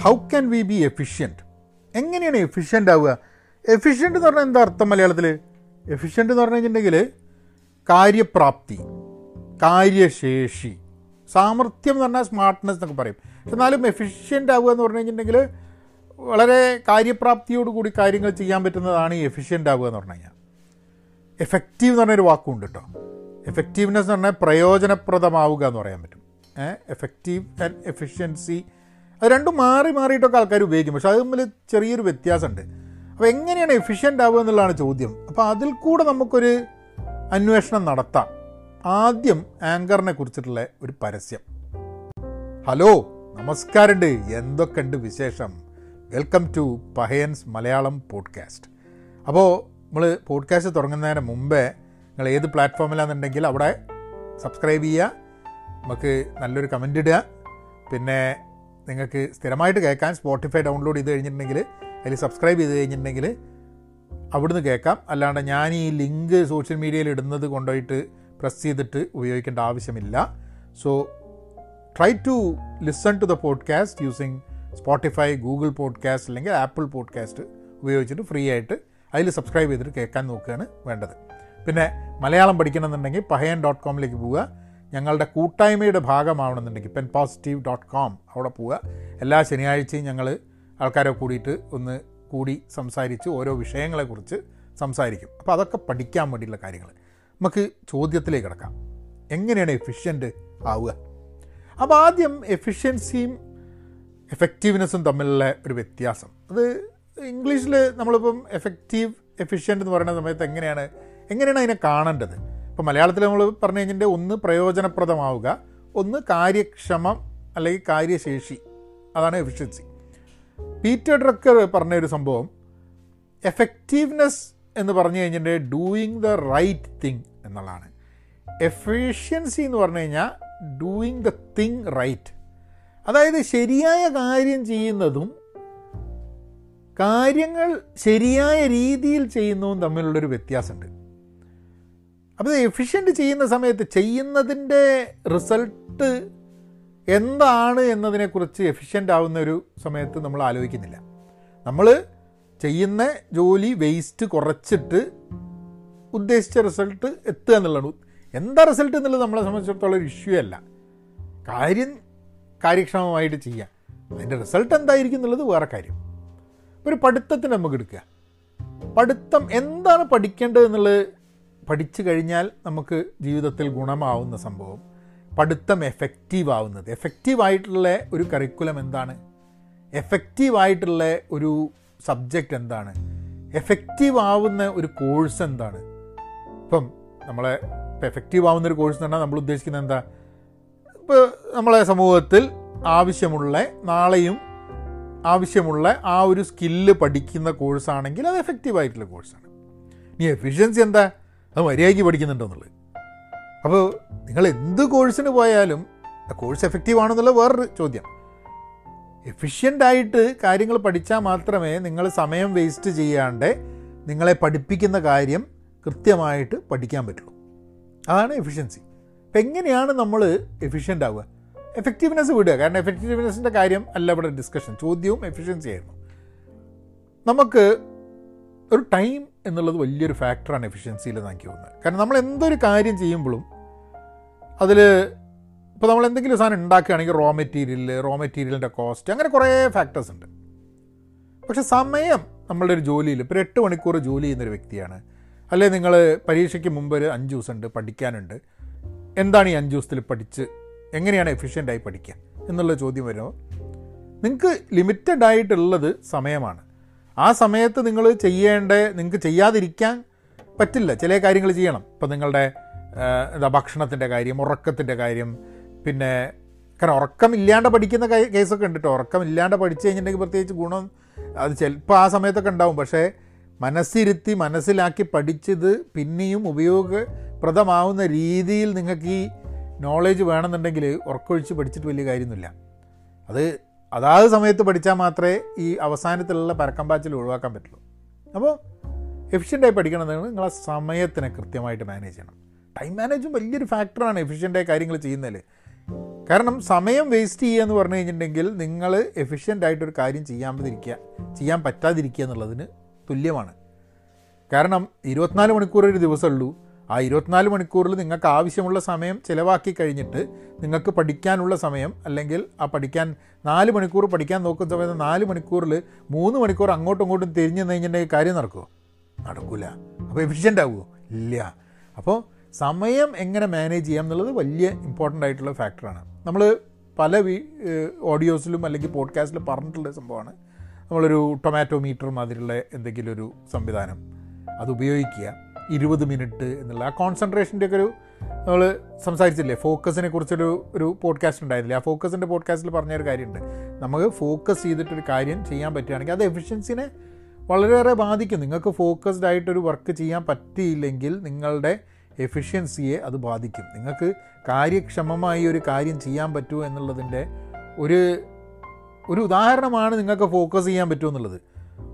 How can we be efficient എങ്ങനെയാണ് efficient ആവുക? Efficient എന്ന് പറഞ്ഞാൽ എന്താ അർത്ഥം മലയാളത്തിൽ? എഫിഷ്യന്റ് എന്ന് പറഞ്ഞു കഴിഞ്ഞിട്ടുണ്ടെങ്കിൽ കാര്യപ്രാപ്തി കാര്യശേഷി സാമർഥ്യം എന്ന് പറഞ്ഞാൽ സ്മാർട്ട്നെസ് എന്നൊക്കെ പറയും. പക്ഷെ എന്നാലും എഫിഷ്യന്റ് ആവുക എന്ന് പറഞ്ഞു കഴിഞ്ഞിട്ടുണ്ടെങ്കിൽ വളരെ കാര്യപ്രാപ്തിയോടുകൂടി കാര്യങ്ങൾ ചെയ്യാൻ പറ്റുന്നതാണ് ഈ എഫിഷ്യന്റ് ആവുക എന്ന് പറഞ്ഞു കഴിഞ്ഞാൽ. എഫക്റ്റീവ് എന്ന് പറഞ്ഞൊരു വാക്കുണ്ട് കേട്ടോ. എഫക്റ്റീവ്നെസ് എന്ന് പറഞ്ഞാൽ പ്രയോജനപ്രദമാവുക എന്ന് പറയാൻ പറ്റും. എഫക്റ്റീവ് ആൻഡ് എഫിഷ്യൻസി അത് രണ്ടും മാറി മാറിയിട്ടൊക്കെ ആൾക്കാർ ഉപയോഗിക്കും. പക്ഷെ അത് തമ്മിൽ ചെറിയൊരു വ്യത്യാസമുണ്ട്. അപ്പോൾ എങ്ങനെയാണ് എഫിഷ്യന്റ് ആവുക എന്നുള്ളതാണ് ചോദ്യം. അപ്പോൾ അതിൽ കൂടെ നമുക്കൊരു അന്വേഷണം നടത്താം. ആദ്യം ആങ്കറിനെ കുറിച്ചിട്ടുള്ള ഒരു പരസ്യം. ഹലോ നമസ്കാരമുണ്ട്. എന്തൊക്കെയുണ്ട് വിശേഷം? Welcome to Pahayans Malayalam podcast അപ്പോൾ നമ്മൾ പോഡ്കാസ്റ്റ് തുടങ്ങുന്നതിന് മുമ്പേ നിങ്ങൾ ഏത് പ്ലാറ്റ്ഫോമിലാണെന്നുണ്ടെങ്കിൽ അവിടെ സബ്സ്ക്രൈബ് ചെയ്യുക. നമുക്ക് നല്ലൊരു കമന്റ് ഇടുക. പിന്നെ നിങ്ങൾക്ക് സ്ഥിരമായിട്ട് കേൾക്കാൻ സ്പോട്ടിഫൈ ഡൗൺലോഡ് ചെയ്ത് കഴിഞ്ഞിട്ടുണ്ടെങ്കിൽ അതിൽ സബ്സ്ക്രൈബ് ചെയ്ത് കഴിഞ്ഞിട്ടുണ്ടെങ്കിൽ അവിടുന്ന് കേൾക്കാം. അല്ലാണ്ട് ഞാൻ ഈ ലിങ്ക് സോഷ്യൽ മീഡിയയിൽ ഇടുന്നത് കൊണ്ടുപോയിട്ട് പ്രസ് ചെയ്തിട്ട് ഉപയോഗിക്കേണ്ട ആവശ്യമില്ല. So try to listen to the podcast using Spotify Google podcast അല്ലെങ്കിൽ ആപ്പിൾ പോഡ്കാസ്റ്റ് ഉപയോഗിച്ചിട്ട് ഫ്രീ ആയിട്ട് അതിൽ സബ്സ്ക്രൈബ് ചെയ്തിട്ട് കേൾക്കാൻ നോക്കുകയാണ് വേണ്ടത്. പിന്നെ മലയാളം പഠിക്കണമെന്നുണ്ടെങ്കിൽ പഹയൻ ഡോട്ട് കോമിലേക്ക് പോവുക. ഞങ്ങളുടെ കൂട്ടായ്മയുടെ ഭാഗമാവണമെന്നുണ്ടെങ്കിൽ പെൻ പോസിറ്റീവ് ഡോട്ട് കോം അവിടെ പോവുക. എല്ലാ ശനിയാഴ്ചയും ഞങ്ങൾ ആൾക്കാരെ കൂടിയിട്ട് ഒന്ന് കൂടി സംസാരിച്ച് ഓരോ വിഷയങ്ങളെക്കുറിച്ച് സംസാരിക്കും. അപ്പോൾ അതൊക്കെ പഠിക്കാൻ വേണ്ടിയുള്ള കാര്യങ്ങൾ. നമുക്ക് ചോദ്യത്തിലേക്ക് കിടക്കാം. എങ്ങനെയാണ് എഫിഷ്യന്റ് ആവുക? അപ്പോൾ ആദ്യം എഫിഷ്യൻസിയും എഫക്റ്റീവ്നെസ്സും തമ്മിലുള്ള ഒരു വ്യത്യാസം. അത് ഇംഗ്ലീഷിൽ നമ്മളിപ്പം എഫക്റ്റീവ് എഫിഷ്യന്റ് എന്ന് പറയുന്ന സമയത്ത് എങ്ങനെയാണ് എങ്ങനെയാണ് അതിനെ കാണേണ്ടത്? ഇപ്പോൾ മലയാളത്തിൽ നമ്മൾ പറഞ്ഞു കഴിഞ്ഞിട്ടുണ്ടെങ്കിൽ ഒന്ന് പ്രയോജനപ്രദമാവുക ഒന്ന് കാര്യക്ഷമം അല്ലെങ്കിൽ കാര്യശേഷി. അതാണ് എഫിഷ്യൻസി പീറ്റർ ഡ്രക്കർ പറഞ്ഞ ഒരു സംഭവം എഫക്റ്റീവ്നെസ് എന്ന് പറഞ്ഞു കഴിഞ്ഞിട്ടുണ്ടെങ്കിൽ ഡൂയിങ് ദ റൈറ്റ് തിങ് എന്നുള്ളതാണ്. എഫിഷ്യൻസി എന്ന് പറഞ്ഞു കഴിഞ്ഞാൽ ഡൂയിങ് ദ തിങ് റൈറ്റ് അതായത് ശരിയായ കാര്യം ചെയ്യുന്നതും കാര്യങ്ങൾ ശരിയായ രീതിയിൽ ചെയ്യുന്നതും തമ്മിലുള്ളൊരു വ്യത്യാസമുണ്ട്. അപ്പോൾ ഇത് എഫിഷ്യന്റ് ചെയ്യുന്ന സമയത്ത് ചെയ്യുന്നതിന്റെ റിസൾട്ട് എന്താണ് എന്നതിനെക്കുറിച്ച് എഫിഷ്യന്റ് ആവുന്ന ഒരു സമയത്ത് നമ്മൾ ആലോചിക്കുന്നില്ല. നമ്മൾ ചെയ്യുന്ന ജോലി വേസ്റ്റ് കുറച്ചിട്ട് ഉദ്ദേശിച്ച റിസൾട്ട് എത്തുക എന്നുള്ളതാണ്. എന്താ റിസൾട്ട് എന്നുള്ളത് നമ്മളെ സംബന്ധിച്ചിടത്തോളം ഒരു ഇഷ്യൂ അല്ല. കാര്യം കാര്യക്ഷമമായിട്ട് ചെയ്യാം അതിന്റെ റിസൾട്ട് എന്തായിരിക്കും എന്നുള്ളത് വേറെ കാര്യം. ഒരു പഠിത്തത്തിന് നമുക്ക് എടുക്കുക. പഠിത്തം എന്താണ് പഠിക്കേണ്ടത് എന്നുള്ളത് പഠിച്ചു കഴിഞ്ഞാൽ നമുക്ക് ജീവിതത്തിൽ ഗുണമാവുന്ന സംഭവം. പഠിത്തം എഫക്റ്റീവ് ആവുന്നത് എഫക്റ്റീവ് ആയിട്ടുള്ള ഒരു കരിക്കുലം എന്താണ്? എഫക്റ്റീവ് ആയിട്ടുള്ള ഒരു സബ്ജക്റ്റ് എന്താണ്? എഫക്റ്റീവ് ആവുന്ന ഒരു കോഴ്സ് എന്താണ്? ഇപ്പം നമ്മളെ ഇപ്പം എഫക്റ്റീവ് ആവുന്ന ഒരു കോഴ്സ് എന്ന് പറഞ്ഞാൽ നമ്മൾ ഉദ്ദേശിക്കുന്നത് എന്താ? ഇപ്പോൾ നമ്മളെ സമൂഹത്തിൽ ആവശ്യമുള്ള നാളെയും ആവശ്യമുള്ള ആ ഒരു സ്കില്ല് പഠിക്കുന്ന കോഴ്സാണെങ്കിൽ അത് എഫക്റ്റീവ് ആയിട്ടുള്ള കോഴ്സാണ് ഇനി എഫിഷ്യൻസി എന്താ? അത് മര്യാദയ്ക്ക് പഠിക്കുന്നുണ്ടോ എന്നുള്ളത് അപ്പോൾ നിങ്ങൾ എന്ത് കോഴ്സിന് പോയാലും ആ കോഴ്സ് എഫക്റ്റീവ് ആണെന്നുള്ള വേറൊരു ചോദ്യം. എഫിഷ്യന്റ് ആയിട്ട് കാര്യങ്ങൾ പഠിച്ചാൽ മാത്രമേ നിങ്ങൾ സമയം വേസ്റ്റ് ചെയ്യാണ്ട് നിങ്ങളെ പഠിപ്പിക്കുന്ന കാര്യം കൃത്യമായിട്ട് പഠിക്കാൻ പറ്റുള്ളൂ. അതാണ് എഫിഷ്യൻസി അപ്പം എങ്ങനെയാണ് നമ്മൾ എഫിഷ്യന്റ് ആവുക? എഫക്റ്റീവ്നെസ് വിടുക. കാരണം എഫക്റ്റീവ്നെസ്സിന്റെ കാര്യം അല്ല ഇവിടെ ഡിസ്കഷൻ ചോദ്യവും എഫിഷ്യൻസി ആയിരുന്നു. നമുക്ക് ഒരു ടൈം എന്നുള്ളത് വലിയൊരു ഫാക്ടറാണ് എഫിഷ്യൻസിയിൽ എനിക്ക് തോന്നുന്നത്. കാരണം നമ്മൾ എന്തൊരു കാര്യം ചെയ്യുമ്പോഴും അതിൽ ഇപ്പോൾ നമ്മൾ എന്തെങ്കിലും സാധനം ഉണ്ടാക്കുകയാണെങ്കിൽ റോ മെറ്റീരിയൽ റോ മെറ്റീരിയലിന്റെ കോസ്റ്റ് അങ്ങനെ കുറേ ഫാക്ടേഴ്സ് ഉണ്ട്. പക്ഷെ സമയം നമ്മളുടെ ഒരു ജോലിയിൽ ഇപ്പോൾ ഒരു എട്ട് മണിക്കൂർ ജോലി ചെയ്യുന്നൊരു വ്യക്തിയാണ്. അല്ലെങ്കിൽ നിങ്ങൾ പരീക്ഷയ്ക്ക് മുമ്പ് ഒരു അഞ്ച് ദിവസമുണ്ട് പഠിക്കാനുണ്ട്. എന്താണ് ഈ അഞ്ച് ദിവസത്തിൽ പഠിച്ച് എങ്ങനെയാണ് എഫിഷ്യന്റായി പഠിക്കുക എന്നുള്ള ചോദ്യം വരുമ്പോൾ നിങ്ങൾക്ക് ലിമിറ്റഡ് ആയിട്ടുള്ളത് സമയമാണ്. ആ സമയത്ത് നിങ്ങൾ ചെയ്യേണ്ട നിങ്ങൾക്ക് ചെയ്യാതിരിക്കാൻ പറ്റില്ല. ചില കാര്യങ്ങൾ ചെയ്യണം. ഇപ്പം നിങ്ങളുടെ എന്താ ഭക്ഷണത്തിന്റെ കാര്യം ഉറക്കത്തിന്റെ കാര്യം പിന്നെ കാരണം ഉറക്കമില്ലാണ്ട് പഠിക്കുന്ന കേസൊക്കെ ഉണ്ട് കേട്ടോ ഉറക്കമില്ലാണ്ട് പഠിച്ചു കഴിഞ്ഞിട്ടുണ്ടെങ്കിൽ പ്രത്യേകിച്ച് ഗുണം അത് ചിലപ്പോൾ ആ സമയത്തൊക്കെ ഉണ്ടാവും. പക്ഷേ മനസ്സിരുത്തി മനസ്സിലാക്കി പഠിച്ചത് പിന്നെയും ഉപയോഗപ്രദമാവുന്ന രീതിയിൽ നിങ്ങൾക്ക് ഈ നോളേജ് വേണമെന്നുണ്ടെങ്കിൽ ഉറക്കൊഴിച്ച് പഠിച്ചിട്ട് വലിയ കാര്യമൊന്നുമില്ല. അത് അതാത് സമയത്ത് പഠിച്ചാൽ മാത്രമേ ഈ അവസാനത്തിലുള്ള പരക്കമ്പാച്ചിൽ ഒഴിവാക്കാൻ പറ്റുള്ളൂ. അപ്പോൾ എഫിഷ്യന്റായി പഠിക്കണമെന്ന് നിങ്ങളെ സമയത്തിനെ കൃത്യമായിട്ട് മാനേജ് ചെയ്യണം. ടൈം മാനേജും വലിയൊരു ഫാക്ടറാണ് എഫിഷ്യന്റായി കാര്യങ്ങൾ ചെയ്യുന്നതിൽ കാരണം സമയം വേസ്റ്റ് ചെയ്യുക എന്ന് പറഞ്ഞു കഴിഞ്ഞിട്ടുണ്ടെങ്കിൽ നിങ്ങൾ എഫിഷ്യന്റായിട്ടൊരു കാര്യം ചെയ്യാതിരിക്കുക ചെയ്യാൻ പറ്റാതിരിക്കുക എന്നുള്ളതിന് തുല്യമാണ്. കാരണം ഇരുപത്തിനാല് മണിക്കൂർ ഒരു ദിവസമുള്ളൂ ആ ഇരുപത്തിനാല് മണിക്കൂറിൽ നിങ്ങൾക്ക് ആവശ്യമുള്ള സമയം ചിലവാക്കി കഴിഞ്ഞിട്ട് നിങ്ങൾക്ക് പഠിക്കാനുള്ള സമയം അല്ലെങ്കിൽ ആ പഠിക്കാൻ നാല് മണിക്കൂർ പഠിക്കാൻ നോക്കുന്ന സമയത്ത് നാല് മണിക്കൂറിൽ മൂന്ന് മണിക്കൂർ അങ്ങോട്ടും ഇങ്ങോട്ടും തിരിഞ്ഞു കഴിഞ്ഞിട്ടുണ്ടെങ്കിൽ കാര്യം നടക്കുമോ നടക്കില്ല അപ്പോൾ എഫിഷ്യന്റ് ആവുമോ ഇല്ല. അപ്പോൾ സമയം എങ്ങനെ മാനേജ് ചെയ്യാം എന്നുള്ളത് വലിയ ഇമ്പോർട്ടന്റ് ആയിട്ടുള്ള ഫാക്ടറാണ് നമ്മൾ പല ഓഡിയോസിലും അല്ലെങ്കിൽ പോഡ്കാസ്റ്റിലും പറഞ്ഞിട്ടുള്ള സംഭവമാണ്. നമ്മളൊരു ടൊമാറ്റോ മീറ്റർ മാതിരിയുള്ള എന്തെങ്കിലും ഒരു സംവിധാനം അത് ഉപയോഗിക്കുക. ഇരുപത് മിനിറ്റ് എന്നുള്ള ആ കോൺസെൻട്രേഷന്റെ ഒക്കെ ഒരു നമ്മൾ സംസാരിച്ചില്ലേ? ഫോക്കസിനെ കുറിച്ചൊരു ഒരു പോഡ്കാസ്റ്റ് ഉണ്ടായിരുന്നില്ല? ആ ഫോക്കസിന്റെ പോഡ്കാസ്റ്റിൽ പറഞ്ഞൊരു കാര്യമുണ്ട്. നമുക്ക് ഫോക്കസ് ചെയ്തിട്ടൊരു കാര്യം ചെയ്യാൻ പറ്റുകയാണെങ്കിൽ അത് എഫിഷ്യൻസിനെ വളരെയേറെ ബാധിക്കും. നിങ്ങൾക്ക് ഫോക്കസ്ഡ് ആയിട്ടൊരു വർക്ക് ചെയ്യാൻ പറ്റിയില്ലെങ്കിൽ നിങ്ങളുടെ എഫിഷ്യൻസിയെ അത് ബാധിക്കും. നിങ്ങൾക്ക് കാര്യക്ഷമമായി ഒരു കാര്യം ചെയ്യാൻ പറ്റുമോ എന്നുള്ളതിന്റെ ഒരു ഒരു ഉദാഹരണമാണ് നിങ്ങൾക്ക് ഫോക്കസ് ചെയ്യാൻ പറ്റുമോ എന്നുള്ളത്.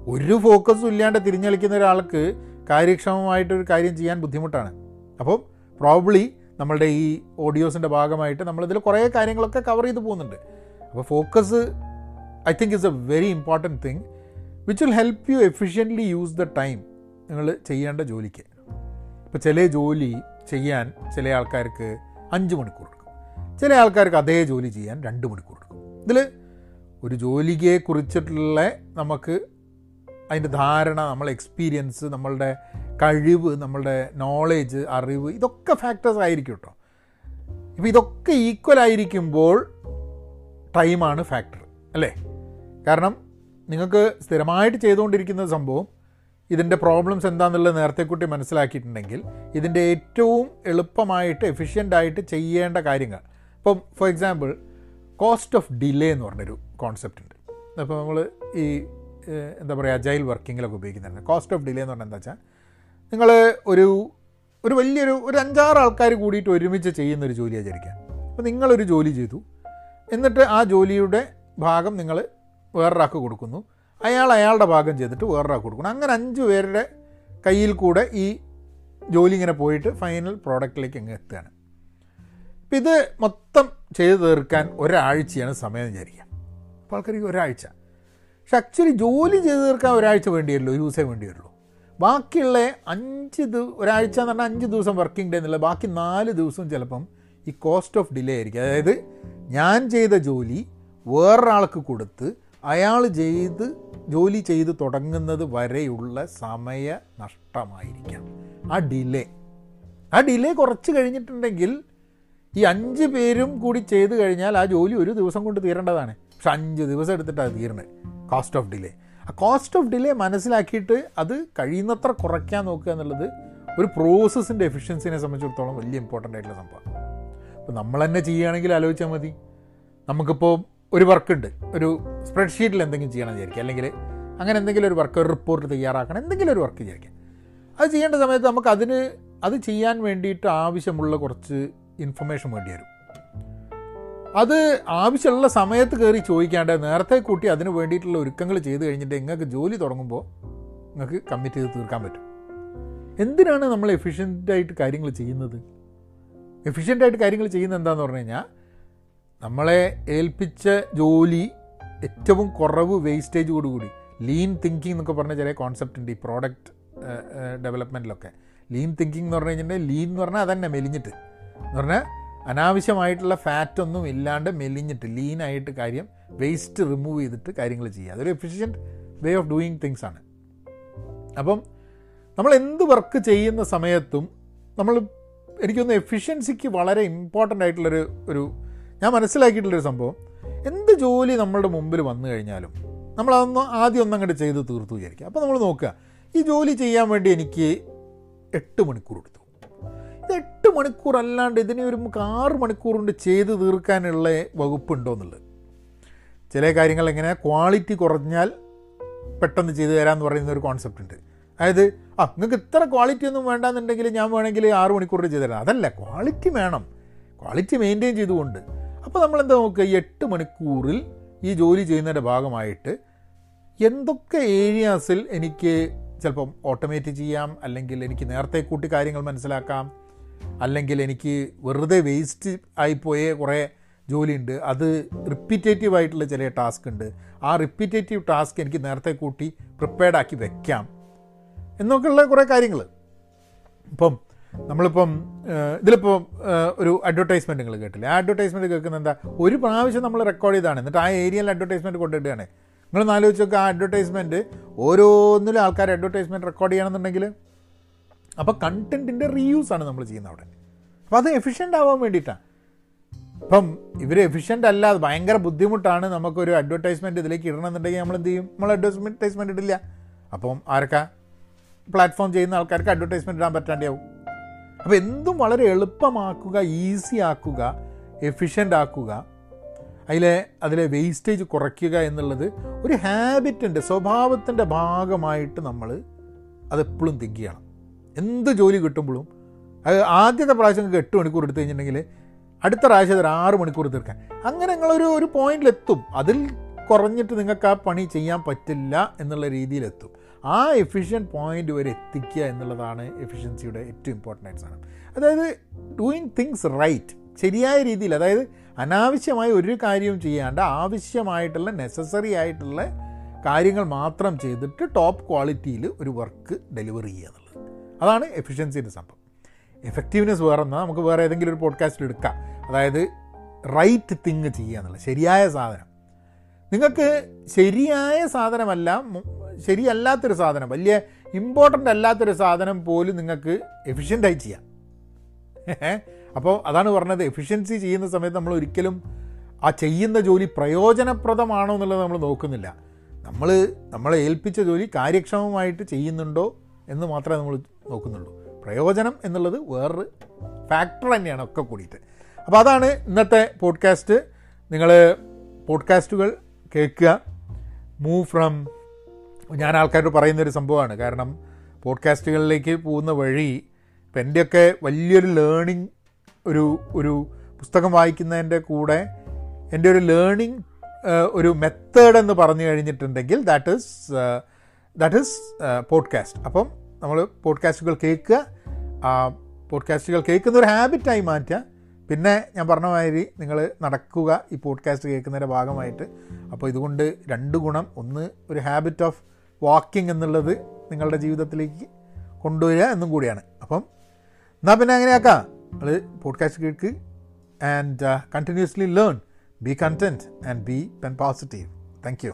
ഒരു ഫോക്കസും ഇല്ലാണ്ട് തിരിഞ്ഞളിക്കുന്ന ഒരാൾക്ക് കാര്യക്ഷമമായിട്ടൊരു കാര്യം ചെയ്യാൻ ബുദ്ധിമുട്ടാണ്. അപ്പോൾ പ്രോബ്ലി നമ്മളുടെ ഈ ഓഡിയോസിന്റെ ഭാഗമായിട്ട് നമ്മളിതിൽ കുറേ കാര്യങ്ങളൊക്കെ കവർ ചെയ്ത് പോകുന്നുണ്ട്. അപ്പോൾ focus I think is a very important thing which will help you efficiently use the time നിങ്ങൾ ചെയ്യേണ്ട ജോലിക്ക്. ഇപ്പോൾ ചില ജോലി ചെയ്യാൻ ചില ആൾക്കാർക്ക് അഞ്ച് മണിക്കൂർ എടുക്കും. ചില ആൾക്കാർക്ക് അതേ ജോലി ചെയ്യാൻ രണ്ട് മണിക്കൂർ എടുക്കും. ഇതിൽ ഒരു ജോലിയെ കുറിച്ചിട്ടുള്ള നമുക്ക് അതിന്റെ ധാരണ നമ്മളെ എക്സ്പീരിയൻസ് നമ്മളുടെ കഴിവ് നമ്മളുടെ നോളേജ് അറിവ് ഇതൊക്കെ ഫാക്ടേഴ്സ് ആയിരിക്കും കേട്ടോ ഇപ്പോൾ ഇതൊക്കെ ഈക്വൽ ആയിരിക്കുമ്പോൾ ടൈമാണ് ഫാക്ടർ അല്ലേ? കാരണം നിങ്ങൾക്ക് സ്ഥിരമായിട്ട് ചെയ്തുകൊണ്ടിരിക്കുന്ന സംഭവം ഇതിന്റെ പ്രോബ്ലംസ് എന്താണെന്നുള്ളത് നേരത്തെ കൂട്ടി മനസ്സിലാക്കിയിട്ടുണ്ടെങ്കിൽ ഇതിന്റെ ഏറ്റവും എളുപ്പമായിട്ട് എഫിഷ്യന്റായിട്ട് ചെയ്യേണ്ട കാര്യങ്ങൾ. ഇപ്പം for example cost of delay എന്ന് പറഞ്ഞൊരു കോൺസെപ്റ്റ് ഉണ്ട്. അപ്പോൾ നമ്മൾ ഈ എന്താ പറയുക അജൈൽ വർക്കിങ്ങിലൊക്കെ ഉപയോഗിക്കുന്നുണ്ട്. കോസ്റ്റ് ഓഫ് ഡിലേ എന്ന് പറഞ്ഞാൽ എന്താ വെച്ചാൽ നിങ്ങൾ ഒരു ഒരു വലിയൊരു ഒരു അഞ്ചാറ് ആൾക്കാർ കൂടിയിട്ട് ഒരുമിച്ച് ചെയ്യുന്നൊരു ജോലി ആചരിക്കാം അപ്പോൾ നിങ്ങളൊരു ജോലി ചെയ്തു. എന്നിട്ട് ആ ജോലിയുടെ ഭാഗം നിങ്ങൾ വേറൊരാൾക്ക് കൊടുക്കുന്നു. അയാൾ അയാളുടെ ഭാഗം ചെയ്തിട്ട് വേറൊരാൾക്ക് കൊടുക്കുന്നു. അങ്ങനെ അഞ്ച് പേരുടെ കയ്യിൽ കൂടെ ഈ ജോലി ഇങ്ങനെ പോയിട്ട് ഫൈനൽ പ്രോഡക്റ്റിലേക്ക് അങ്ങ് എത്തുകയാണ്. ഇപ്പം ഇത് മൊത്തം ചെയ്തു തീർക്കാൻ ഒരാഴ്ചയാണ് സമയം വിചാരിക്കുക അപ്പോൾ ആൾക്കാർക്ക് ഒരാഴ്ച. പക്ഷെ ആക്ച്വലി ജോലി ചെയ്ത് തീർക്കാൻ ഒരാഴ്ച വേണ്ടിയല്ലോ ഒരു ദിവസമേ വേണ്ടിയുള്ളൂ. ബാക്കിയുള്ള അഞ്ച് ഒരാഴ്ച എന്ന് പറഞ്ഞാൽ അഞ്ച് ദിവസം വർക്കിംഗ് ഡേ എന്നുള്ള ബാക്കി നാല് ദിവസം ചിലപ്പം ഈ കോസ്റ്റ് ഓഫ് ഡിലേ ആയിരിക്കും. അതായത് ഞാൻ ചെയ്ത ജോലി വേറൊരാൾക്ക് കൊടുത്ത് അയാൾ ചെയ്ത് ജോലി ചെയ്ത് തുടങ്ങുന്നത് വരെയുള്ള സമയ നഷ്ടമായിരിക്കാം. ആ ഡിലേ ആ ഡിലേ കുറച്ച് കഴിഞ്ഞിട്ടുണ്ടെങ്കിൽ ഈ അഞ്ച് പേരും കൂടി ചെയ്ത് കഴിഞ്ഞാൽ ആ ജോലി ഒരു ദിവസം കൊണ്ട് തീരേണ്ടതാണ്. പക്ഷെ അഞ്ച് ദിവസം എടുത്തിട്ടാണ് തീരണത് കോസ്റ്റ് ഓഫ് ഡിലേ ആ കോസ്റ്റ് ഓഫ് ഡിലേ മനസ്സിലാക്കിയിട്ട് അത് കഴിയുന്നത്ര കുറയ്ക്കാൻ നോക്കുക എന്നുള്ളത് ഒരു പ്രോസസ്സിന്റെ എഫിഷ്യൻസിനെ സംബന്ധിച്ചിടത്തോളം വലിയ ഇമ്പോർട്ടന്റ് ആയിട്ടുള്ള സംഭവമാണ്. അപ്പോൾ നമ്മൾ തന്നെ ചെയ്യുകയാണെങ്കിൽ ആലോചിച്ചാൽ മതി. നമുക്കിപ്പോൾ ഒരു വർക്ക് ഉണ്ട്. ഒരു സ്പ്രെഡ്ഷീറ്റിൽ എന്തെങ്കിലും ചെയ്യണം വിചാരിക്കുക. അല്ലെങ്കിൽ അങ്ങനെ എന്തെങ്കിലും ഒരു വർക്ക് ഒരു റിപ്പോർട്ട് തയ്യാറാക്കണം. എന്തെങ്കിലും ഒരു വർക്ക് വിചാരിക്കാം അത് ചെയ്യേണ്ട സമയത്ത് നമുക്ക് അതിന് അത് ചെയ്യാൻ വേണ്ടിയിട്ട് ആവശ്യമുള്ള കുറച്ച് ഇൻഫർമേഷൻ വേണ്ടി വരും. അത് ആവശ്യമുള്ള സമയത്ത് കയറി ചോദിക്കാണ്ട് നേരത്തെ കൂട്ടി അതിന് വേണ്ടിയിട്ടുള്ള ഒരുക്കങ്ങൾ ചെയ്ത് കഴിഞ്ഞിട്ട് നിങ്ങൾക്ക് ജോലി തുടങ്ങുമ്പോൾ നിങ്ങൾക്ക് കമ്മിറ്റ് ചെയ്ത് തീർക്കാൻ പറ്റും. എന്തിനാണ് നമ്മൾ എഫിഷ്യന്റായിട്ട് കാര്യങ്ങൾ ചെയ്യുന്നത്? എഫിഷ്യന്റായിട്ട് കാര്യങ്ങൾ ചെയ്യുന്നത് എന്താണെന്ന് പറഞ്ഞു കഴിഞ്ഞാൽ നമ്മളെ ഏൽപ്പിച്ച ജോലി ഏറ്റവും കുറവ് വേസ്റ്റേജ് വേസ്റ്റേജോടുകൂടി ലീൻ തിങ്കിങ് എന്നൊക്കെ പറഞ്ഞ ചില കോൺസെപ്റ്റ് ഉണ്ട് ഈ പ്രോഡക്റ്റ് ഡെവലപ്മെന്റിലൊക്കെ ലീൻ തിങ്കിങ് എന്ന് പറഞ്ഞു കഴിഞ്ഞിട്ടുണ്ടെങ്കിൽ ലീൻ എന്ന് പറഞ്ഞാൽ അതന്നെ മെലിഞ്ഞിട്ട്. എന്ന് പറഞ്ഞാൽ അനാവശ്യമായിട്ടുള്ള ഫാറ്റൊന്നും ഇല്ലാണ്ട് മെലിഞ്ഞിട്ട് ലീനായിട്ട് കാര്യം വേസ്റ്റ് റിമൂവ് ചെയ്തിട്ട് കാര്യങ്ങൾ ചെയ്യുക. അതൊരു efficient way of doing things ആണ്. അപ്പം നമ്മൾ എന്ത് വർക്ക് ചെയ്യുന്ന സമയത്തും നമ്മൾ എനിക്കൊന്ന് എഫിഷ്യൻസിക്ക് വളരെ ഇമ്പോർട്ടന്റ് ആയിട്ടുള്ളൊരു ഒരു ഞാൻ മനസ്സിലാക്കിയിട്ടുള്ളൊരു സംഭവം. എന്ത് ജോലി നമ്മളുടെ മുമ്പിൽ വന്നു കഴിഞ്ഞാലും നമ്മളതൊന്ന് ആദ്യം ഒന്നും അങ്ങോട്ട് ചെയ്ത് തീർത്തു വിചാരിക്കുക. അപ്പോൾ നമ്മൾ നോക്കുക ഈ ജോലി ചെയ്യാൻ വേണ്ടി എനിക്ക് എട്ട് മണിക്കൂർ എടുത്തു. മണിക്കൂർ അല്ലാണ്ട് ഇതിനെ ഒരു നമുക്ക് ആറ് മണിക്കൂർ കൊണ്ട് ചെയ്ത് തീർക്കാനുള്ള വകുപ്പുണ്ടോ എന്നുള്ളത് ചില കാര്യങ്ങൾ എങ്ങനെ ക്വാളിറ്റി കുറഞ്ഞാൽ പെട്ടെന്ന് ചെയ്തു തരാമെന്ന് പറയുന്ന ഒരു കോൺസെപ്റ്റ് ഉണ്ട് അതായത് ആ നിങ്ങൾക്ക് ഇത്ര ക്വാളിറ്റി ഒന്നും വേണ്ടാന്നുണ്ടെങ്കിൽ ഞാൻ വേണമെങ്കിൽ ആറ് മണിക്കൂറിൽ ചെയ്തു തരാം. അതല്ല ക്വാളിറ്റി വേണം. ക്വാളിറ്റി മെയിന്റെയിൻ ചെയ്തുകൊണ്ട്. അപ്പോൾ നമ്മളെന്താ നോക്കുക ഈ എട്ട് മണിക്കൂറിൽ ഈ ജോലി ചെയ്യുന്നതിന്റെ ഭാഗമായിട്ട് എന്തൊക്കെ ഏരിയാസിൽ എനിക്ക് ചിലപ്പം ഓട്ടോമേറ്റ് ചെയ്യാം അല്ലെങ്കിൽ എനിക്ക് നേരത്തെ കൂട്ടി കാര്യങ്ങൾ മനസ്സിലാക്കാം അല്ലെങ്കിൽ എനിക്ക് വെറുതെ വേസ്റ്റ് ആയിപ്പോയ കുറേ ജോലിയുണ്ട്. അത് റിപ്പീറ്റേറ്റീവ് ആയിട്ടുള്ള ചില ടാസ്ക് ഉണ്ട്. ആ റിപ്പീറ്റേറ്റീവ് ടാസ്ക് എനിക്ക് നേരത്തെ കൂട്ടി പ്രിപ്പയർഡ് ആക്കി വെക്കാം. എന്നൊക്കെയുള്ള കുറേ കാര്യങ്ങൾ. ഇപ്പം നമ്മളിപ്പം ഇതിലിപ്പോൾ ഒരു അഡ്വർടൈസ്മെന്റ് നിങ്ങൾ കേട്ടില്ലേ? ആ അഡ്വർടൈസ്മെന്റ് കേൾക്കുന്നത് എന്താ? ഒരു പ്രാവശ്യം നമ്മൾ റെക്കോർഡ് ചെയ്താണ് എന്നിട്ട് ആ ഏരിയയിൽ അഡ്വർടൈസ്മെന്റ് കൊണ്ടിടുകയാണ് നിങ്ങൾ ആലോചിച്ച് നോക്കുക ആ അഡ്വർടൈസ്മെന്റ് ഓരോന്നിലും ആൾക്കാർ അഡ്വർടൈസ്മെന്റ് റെക്കോർഡ് ചെയ്യണമെന്നുണ്ടെങ്കിൽ അപ്പോൾ കണ്ടന്റിന്റെ റീയൂസ് ആണ് നമ്മൾ ചെയ്യുന്നത് അവിടെ. അപ്പോൾ അത് എഫിഷ്യന്റ് ആവാൻ വേണ്ടിയിട്ടാണ് അപ്പം ഇവർ എഫിഷ്യന്റ് അല്ല അത് ഭയങ്കര ബുദ്ധിമുട്ടാണ്. നമുക്കൊരു അഡ്വർടൈസ്മെന്റ് ഇതിലേക്ക് ഇടണമെന്നുണ്ടെങ്കിൽ നമ്മൾ എന്ത് ചെയ്യും? നമ്മൾ അഡ്വർടൈസ്മെന്റ് ഇടില്ല. അപ്പം ആർക്കാ പ്ലാറ്റ്ഫോം ചെയ്യുന്ന ആൾക്കാർക്ക് അഡ്വർടൈസ്മെന്റ് ഇടാൻ പറ്റാണ്ടാവും അപ്പോൾ എന്തും വളരെ എളുപ്പമാക്കുക ഈസി ആക്കുക എഫിഷ്യന്റ് ആക്കുക. അതിലെ അതിലെ വേസ്റ്റേജ് കുറയ്ക്കുക എന്നുള്ളത് ഒരു ഹാബിറ്റിന്റെ സ്വഭാവത്തിന്റെ ഭാഗമായിട്ട് നമ്മൾ അതെപ്പോഴും തിങ്കിയണം എന്ത് ജോലി കിട്ടുമ്പോഴും അത് ആദ്യത്തെ പ്രാവശ്യം നിങ്ങൾക്ക് എട്ട് മണിക്കൂർ എടുത്തു കഴിഞ്ഞിട്ടുണ്ടെങ്കിൽ അടുത്ത പ്രാവശ്യം അതൊരു ആറ് മണിക്കൂർ തീർക്കാൻ. അങ്ങനെ നിങ്ങളൊരു ഒരു പോയിന്റിലെത്തും. അതിൽ കുറഞ്ഞിട്ട് നിങ്ങൾക്ക് ആ പണി ചെയ്യാൻ പറ്റില്ല എന്നുള്ള രീതിയിലെത്തും. ആ എഫിഷ്യന്റ് പോയിന്റ് വരെ എത്തിക്കുക എന്നുള്ളതാണ് എഫിഷ്യൻസിയുടെ ഏറ്റവും ഇമ്പോർട്ടന്റ് ആയിട്ട് സാധനം. അതായത് ഡൂയിങ് തിങ്സ് റൈറ്റ് ശരിയായ രീതിയിൽ അതായത് അനാവശ്യമായ ഒരു കാര്യവും ചെയ്യാണ്ട് ആവശ്യമായിട്ടുള്ള നെസസറി ആയിട്ടുള്ള കാര്യങ്ങൾ മാത്രം ചെയ്തിട്ട് ടോപ്പ് ക്വാളിറ്റിയിൽ ഒരു വർക്ക് ഡെലിവർ ചെയ്യുക അതാണ് എഫിഷ്യൻസിന്റെ സംഭവം. എഫക്റ്റീവ്നെസ് വേറെ എന്നാൽ നമുക്ക് വേറെ ഏതെങ്കിലും ഒരു പോഡ്കാസ്റ്റിൽ എടുക്കാം. അതായത് റൈറ്റ് തിങ് ചെയ്യുക എന്നുള്ളത് ശരിയായ സാധനം. നിങ്ങൾക്ക് ശരിയായ സാധനമല്ല ശരിയല്ലാത്തൊരു സാധനം വലിയ ഇമ്പോർട്ടന്റ് അല്ലാത്തൊരു സാധനം പോലും നിങ്ങൾക്ക് എഫിഷ്യന്റായി ചെയ്യാം. അപ്പോൾ അതാണ് പറഞ്ഞത് എഫിഷ്യൻസി ചെയ്യുന്ന സമയത്ത് നമ്മൾ ഒരിക്കലും ആ ചെയ്യുന്ന ജോലി പ്രയോജനപ്രദമാണോ എന്നുള്ളത് നമ്മൾ നോക്കുന്നില്ല. നമ്മൾ നമ്മളെ ഏൽപ്പിച്ച ജോലി കാര്യക്ഷമമായിട്ട് ചെയ്യുന്നുണ്ടോ എന്ന് മാത്രമേ നമ്മൾ നോക്കുന്നുള്ളൂ. പ്രയോജനം എന്നുള്ളത് വേറൊരു ഫാക്ടർ തന്നെയാണ് ഒക്കെ കൂടിയിട്ട്. അപ്പോൾ അതാണ് ഇന്നത്തെ പോഡ്കാസ്റ്റ് നിങ്ങൾ പോഡ്കാസ്റ്റുകൾ കേൾക്കുക. മൂവ് ഫ്രം ഞാൻ ആൾക്കാരോട് പറയുന്നൊരു സംഭവമാണ്. കാരണം പോഡ്കാസ്റ്റുകളിലേക്ക് പോകുന്ന വഴി ഇപ്പം എന്റെയൊക്കെ വലിയൊരു ലേണിംഗ് ഒരു ഒരു പുസ്തകം വായിക്കുന്നതിന്റെ കൂടെ എന്റെ ഒരു ലേണിംഗ് ഒരു മെത്തേഡ് എന്ന് പറഞ്ഞു കഴിഞ്ഞിട്ടുണ്ടെങ്കിൽ that is that is podcast അപ്പം നമ്മൾ പോഡ്കാസ്റ്റുകൾ കേൾക്കുക. പോഡ്കാസ്റ്റുകൾ കേൾക്കുന്ന ഒരു ഹാബിറ്റായി മാറ്റുക. പിന്നെ ഞാൻ പറഞ്ഞ മാതിരി നിങ്ങൾ നടക്കുക ഈ പോഡ്കാസ്റ്റ് കേൾക്കുന്നതിന്റെ ഭാഗമായിട്ട്. അപ്പോൾ ഇതുകൊണ്ട് രണ്ട് ഗുണം. ഒന്ന് ഒരു ഹാബിറ്റ് ഓഫ് വാക്കിംഗ് എന്നുള്ളത് നിങ്ങളുടെ ജീവിതത്തിലേക്ക് കൊണ്ടുവരിക എന്നും കൂടിയാണ്. അപ്പം എന്നാൽ പിന്നെ അങ്ങനെയാക്കാം. നിങ്ങൾ പോഡ്കാസ്റ്റ് കേൾക്ക് and continuously learn be content and be pen positive thank you